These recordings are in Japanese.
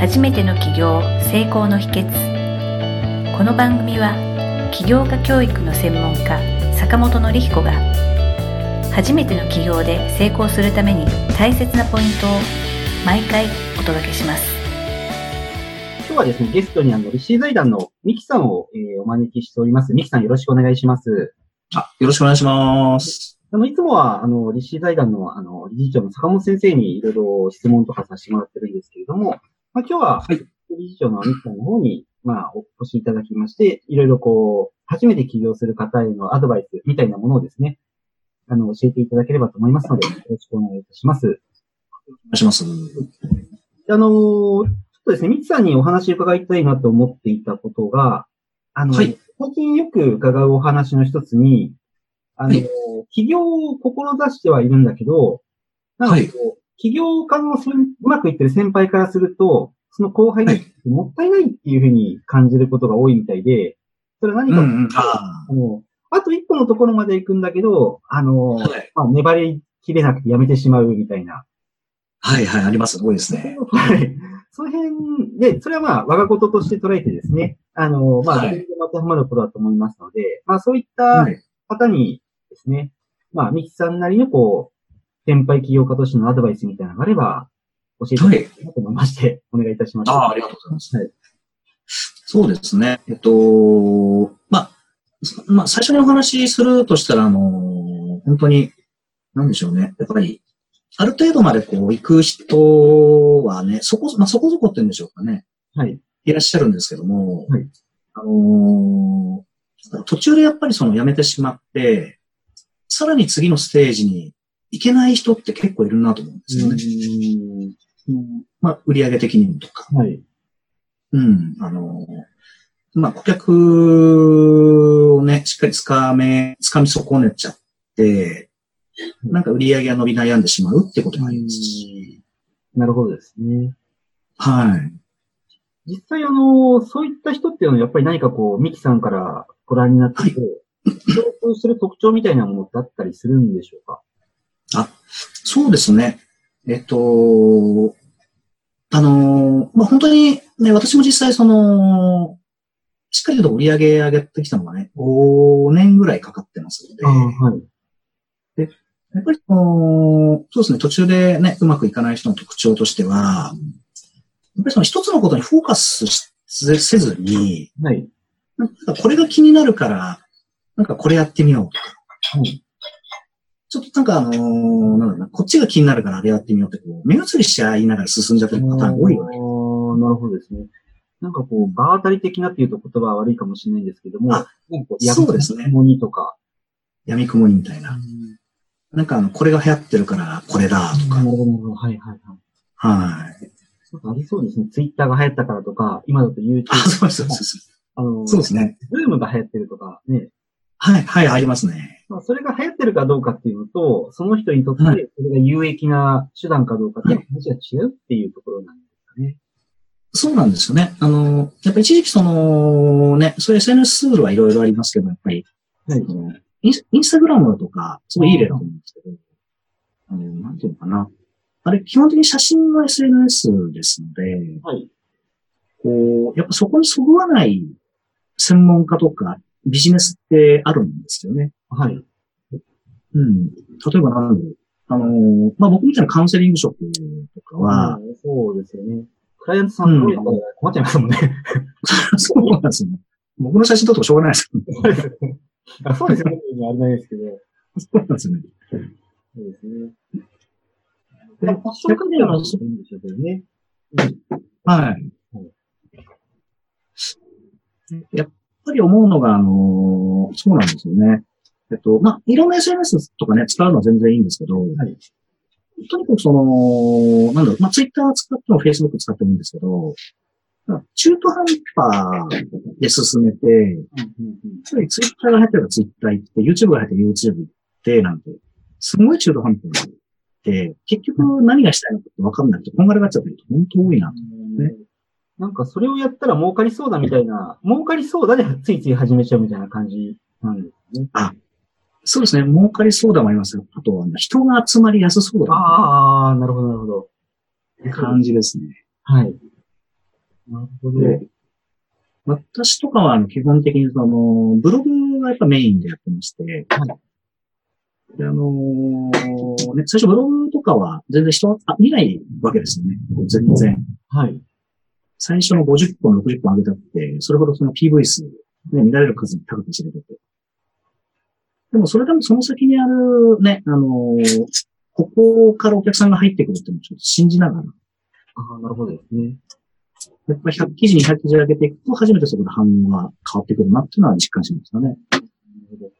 初めての起業成功の秘訣この番組は起業家教育の専門家坂本典彦が初めての起業で成功するために大切なポイントを毎回お届けします今日はですね、ゲストにあの、リシー財団のミキさんを、えーお招きしております。ミキさんよろしくお願いします。あ、よろしくお願いします。あの、いつもは、あの、リシー財団の、あの、理事長の坂本先生にいろいろ質問とかさせてもらってるんですけれども、まあ、今日は、はい理事長のミキさんの方に、まあ、お越しいただきまして、いろいろこう、初めて起業する方へのアドバイスみたいなものをですね、あの、教えていただければと思いますので、よろしくお願いいたします。お願いします。あの、ちょっとですね、ミキさんにお話伺いたいなと思っていたことが、あの、はい最近よく伺うお話の一つに、あの、はい起業を志してはいるんだけど、なんかこう、起業家のうまくいってる先輩からすると、その後輩にもったいないっていうふうに感じることが多いみたいで、それは何か、うんうん。ああの、あと一歩のところまで行くんだけど、あの、あ。はい。まあ、粘りきれなくてやめてしまうみたいな。はいはい、あります。多いですね。はい。その辺で、それはまあ、我がこととして捉えてですね、あの、まあ、はい自分でも当てはまることだと思いますので、まあ、そういったはい。方にですね、まあ、ミキさんなりのこう、先輩起業家としてのアドバイスみたいなのがあれば、教えていただきたいなと思いまして、お願いいたします。ああ、ありがとうございます。はいそうですね。えっと、まあ、そまあ、最初にお話しするとしたら、あの、本当に、なんでしょうね。やっぱり、ある程度までこう、行く人はね、そこ、まあ、そこそこって言うんでしょうかね。はい。いらっしゃるんですけども、はいあのー途中でやっぱりその辞めてしまって、さらに次のステージに行けない人って結構いるなと思うんですよね。うまあ、売上的にもとか。はい。うん。あのーまあ、顧客をね、しっかりつかめ、つかみ損ねちゃって、なんか売り上げが伸び悩んでしまうってこともありますし。なるほどですね。はい。実際あの、そういった人っていうのはやっぱり何かこう、ミキさんからご覧になってて、共通する特徴みたいなものってあったりするんでしょうか？そうですね。えっと、あの、まあ、本当にね、私も実際その、しっかりと売り上げ上げてきたのがね、5年ぐらいかかってますので、はい。やっぱりその、そうですね、途中でね、うまくいかない人の特徴としては、やっぱりその一つのことにフォーカスしせずに、はい。なんかこれが気になるから、なんかこれやってみようとか、はいちょっとなんかあのーなんだろうな、こっちが気になるからあれやってみようって、こう、目移りしちゃいながら進んじゃってるパターンが多いよね。なるほどですね。なんかこう、場当たり的なっていうと言葉は悪いかもしれないんですけども、あなんかこそうですねもにとか。闇雲にみたいな。なんかあの、これが流行ってるからこれだとか。なるほど。はいはいはい。はい。なんかありそうですね。ツイッターが流行ったからとか、今だと YouTube、あ、そうです、そうです。あの、そうですね。ズームが流行ってるとか、ね。はい、はい、ありますね。まあ、それが流行ってるかどうかっていうのと、その人にとってそはいれが有益な手段かどうかって話が違うっていうところなんですかね。そうなんですよね。あの、やっぱ一時期その、ね、そういう SNS ツールはいろいろありますけど、やっぱり、はい。インスインスタグラムとか、すごいいい例だと思うんですけど、あの、なんていうのかな。あれ、基本的に写真の SNS ですので、はい。こう、やっぱそこにそぐわない専門家とかビジネスってあるんですよね。はい。うん。例えばなんだろう。あの、まあ、僕みたいなカウンセリング職とかは、うんそうですよね。クライアントさんとか困っちゃいますもんね。そうなんですよね。僕の写真撮ってもしょうがないですそうですよね。あれないですけど。そうなんですよね。そうですね。でファッション関係はそういいんでしょうけどね。はいはい。やっぱり思うのが、あのそうなんですよね。えっと、まあ、いろんな SNS とかね、使うのは全然いいんですけど、はい。とにかくその、なんだろう、まあ、Twitter 使っても Facebook 使ってもいいんですけど、中途半端で進めて、うんうんうんやっぱり Twitter が入ってるから Twitter 行って、YouTube が入ってる YouTube 行って、なんて、すごい中途半端で、結局何がしたいのかって分かんないと、こんがらがっちゃってると本当多いなと。ねなんかそれをやったら儲かりそうだみたいな、儲かりそうだでついつい始めちゃうみたいな感じなんですね。そうですね、儲かりそうだもありますよ。あとは、人が集まりやすそうだああ、なるほど、なるほど。って感じですね。はい。なるほど。私とかはあの基本的にその、ブログがやっぱメインでやってまして、であのーね、最初ブログとかは全然人はあ見ないわけですよね。全然。はい。最初の50本、60本上げたって、それほどその PV 数、ね、見られる数に高く知れてて。でもそれでもその先にあるね、あのーここからお客さんが入ってくるっていうのをちょっと信じながら、ああ、なるほどですね。やっぱり100記事、200記事上げていくと、初めてそこで反応が変わってくるなっていうのは実感しましたね。なる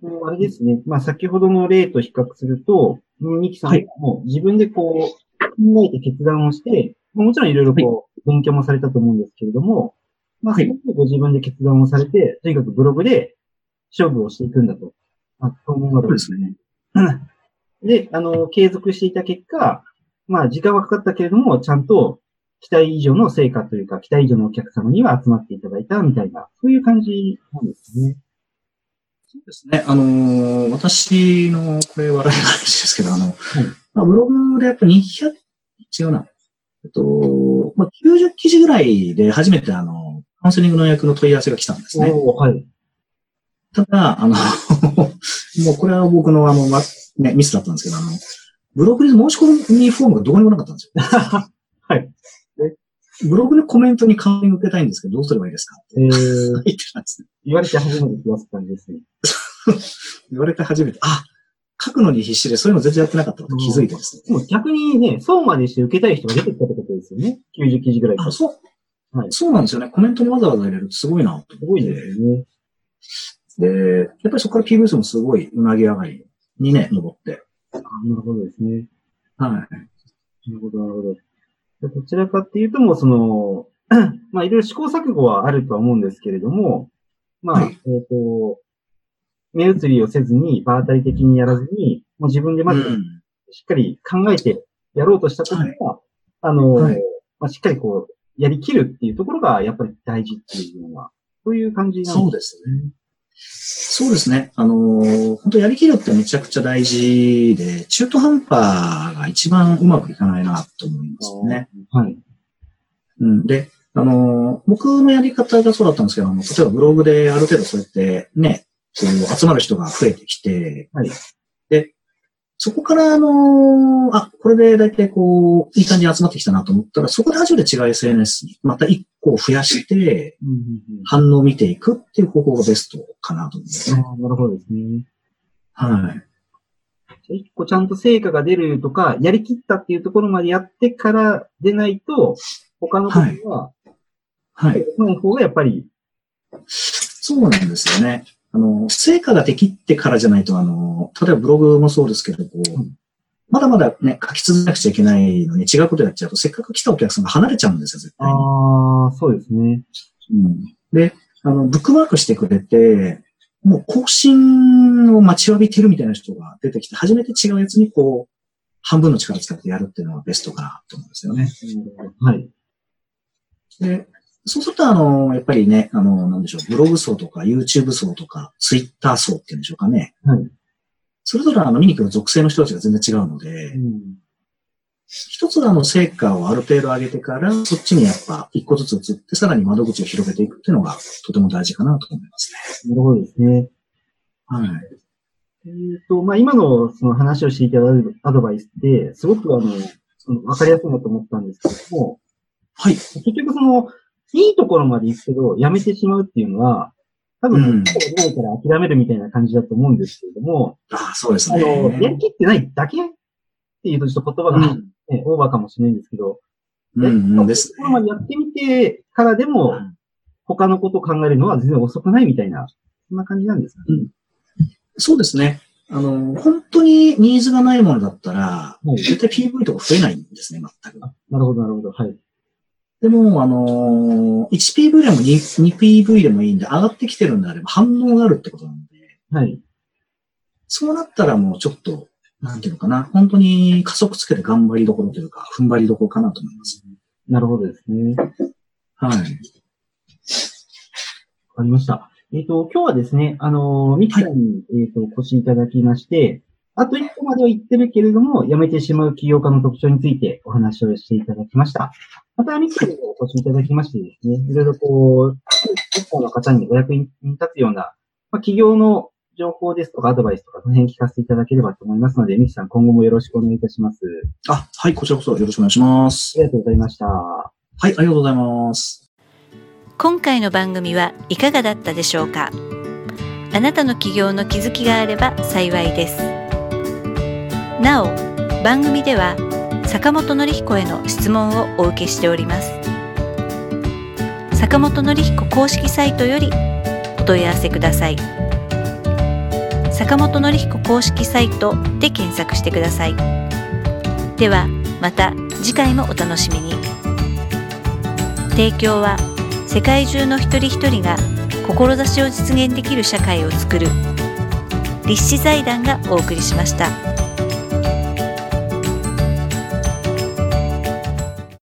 ほど。あれですね。まあ、先ほどの例と比較すると、ミキさんはいも自分でこう、考えて決断をして、まあもちろんいろいろこう、勉強もされたと思うんですけれども、まあ、ご自分で決断をされて、とにかくブログで勝負をしていくんだと。あ、そう思うわけですね。で、あの、継続していた結果、まあ、時間はかかったけれども、ちゃんと期待以上の成果というか、期待以上のお客様には集まっていただいたみたいな、そういう感じなんですね。そうですね。あのー私の、これ笑い話ですけど、あの、まあ、ブログでやっぱ200、違うな。えっと、まあ、90記事ぐらいで初めてあの、カウンセリングの予約の問い合わせが来たんですね。はい。ただ、あの、もうこれは僕のあの、ま、ね、ミスだったんですけど、あの、ブログに申し込みフォームがどこにもなかったんですよ。はい。ブログのコメントにカウンセリング受けたいんですけど、どうすればいいですか？ってえー、言ってたんですね。言われて初めて気がつく感じですね。言われて初めて、あ、書くのに必死でそういうの全然やってなかったこと気づいてですね。でも逆にね、そうまでして受けたい人が出てきたってことですよね。90記事ぐらい。あ、すそう。はいそうなんですよね。コメントにわざわざ入れるってすごいなと思って。ごいですよね。で、やっぱりそこから PV 数もすごいうなぎ上がりにね、登って。あなるほどですね。はい。なるほど、なるほど。でどちらかっていうともうその、まあいろいろ試行錯誤はあるとは思うんですけれども、まあ、はいえっ、と、目移りをせずに、場当たり的にやらずに、もう自分でまずうんしっかり考えてやろうとしたことが、あの、はいまあ、しっかりこう、やりきるっていうところがやっぱり大事っていうのは、そういう感じなんそうですね。そうですね。あのー本当やりきるってめちゃくちゃ大事で、中途半端が一番うまくいかないなと思いますよね。はい。うん。で、あのー僕のやり方がそうだったんですけど、あの例えばブログである程度そうやってね、こう集まる人が増えてきて、はい。で、そこからあのーあ、これで大体こう、いい感じに集まってきたなと思ったら、そこで初めて違う SNS にまた一個増やして、反応を見ていくっていう方法がベストかなと思いますね。なるほどですね。はい。一個ちゃんと成果が出るとか、やりきったっていうところまでやってから出ないと、他のことは、はい。の方がやっぱり、そうなんですよね。あの、成果ができってからじゃないと、あの、例えばブログもそうですけど、こう、うんまだまだね、書き続けなくちゃいけないのに違うことやっちゃうと、せっかく来たお客さんが離れちゃうんですよ、絶対に。ああ、そうですね。うん、で、あの、ブックマークしてくれて、もう更新を待ちわびてるみたいな人が出てきて、初めて違うやつにこう、半分の力使ってやるっていうのがベストかなと思うんですよね。はい。で、そうすると、あの、やっぱりね、あの、なんでしょう、ブログ層とか、YouTube 層とか、Twitter 層っていうんでしょうかね。はい。それぞれあの見に来る属性の人たちが全然違うので、うん一つあの成果をある程度上げてから、そっちにやっぱ一個ずつ移って、さらに窓口を広げていくっていうのがとても大事かなと思いますなるほどですね。ね。はい。えっと、まあ、今のその話をしていただくアドバイスって、すごくあのわかりやすいなと思ったんですけども、はい。結局その、いいところまで行くけど、やめてしまうっていうのは、多分、うんないから諦めるみたいな感じだと思うんですけれども、ああ、そうですあの、ね。やりきってないだけっていうとちょっと言葉が、うんねオーバーかもしれないんですけど、うんうんですところまでやってみてからでも、うん他のことを考えるのは全然遅くないみたいな、そんな感じなんですかね？そうですね。あの、本当にニーズがないものだったら、はい絶対 PV とか増えないんですね、全く。あなるほど、なるほど。はい。でも、あの、1PV でも 2, 2PV でもいいんで、上がってきてるんであれば反応があるってことなので、はい。そうなったらもうちょっと、なんていうのかな、本当に加速つけて頑張りどころというか、踏ん張りどころかなと思います。なるほどですね。わはい。かりました。えっ、と、今日はですね、あの、ミキさんに、えっ、と、お越しいただきまして、あと一個までは言ってるけれども、辞めてしまう起業家の特徴についてお話をしていただきました。また、ミキにお越しいただきましてですね、いろいろこう、結構の方にお役に立つような、まあ、企業の情報ですとかアドバイスとか、その辺聞かせていただければと思いますので、ミキさん今後もよろしくお願いいたします。あ、はい、こちらこそよろしくお願いします。ありがとうございました。はい、ありがとうございます。今回の番組はいかがだったでしょうか？あなたの起業の気づきがあれば幸いです。なお、番組では坂本典彦への質問をお受けしております。坂本典彦公式サイトよりお問い合わせください。坂本典彦公式サイトで検索してください。ではまた次回もお楽しみに。提供は世界中の一人一人が志を実現できる社会をつくる立志財団がお送りしました。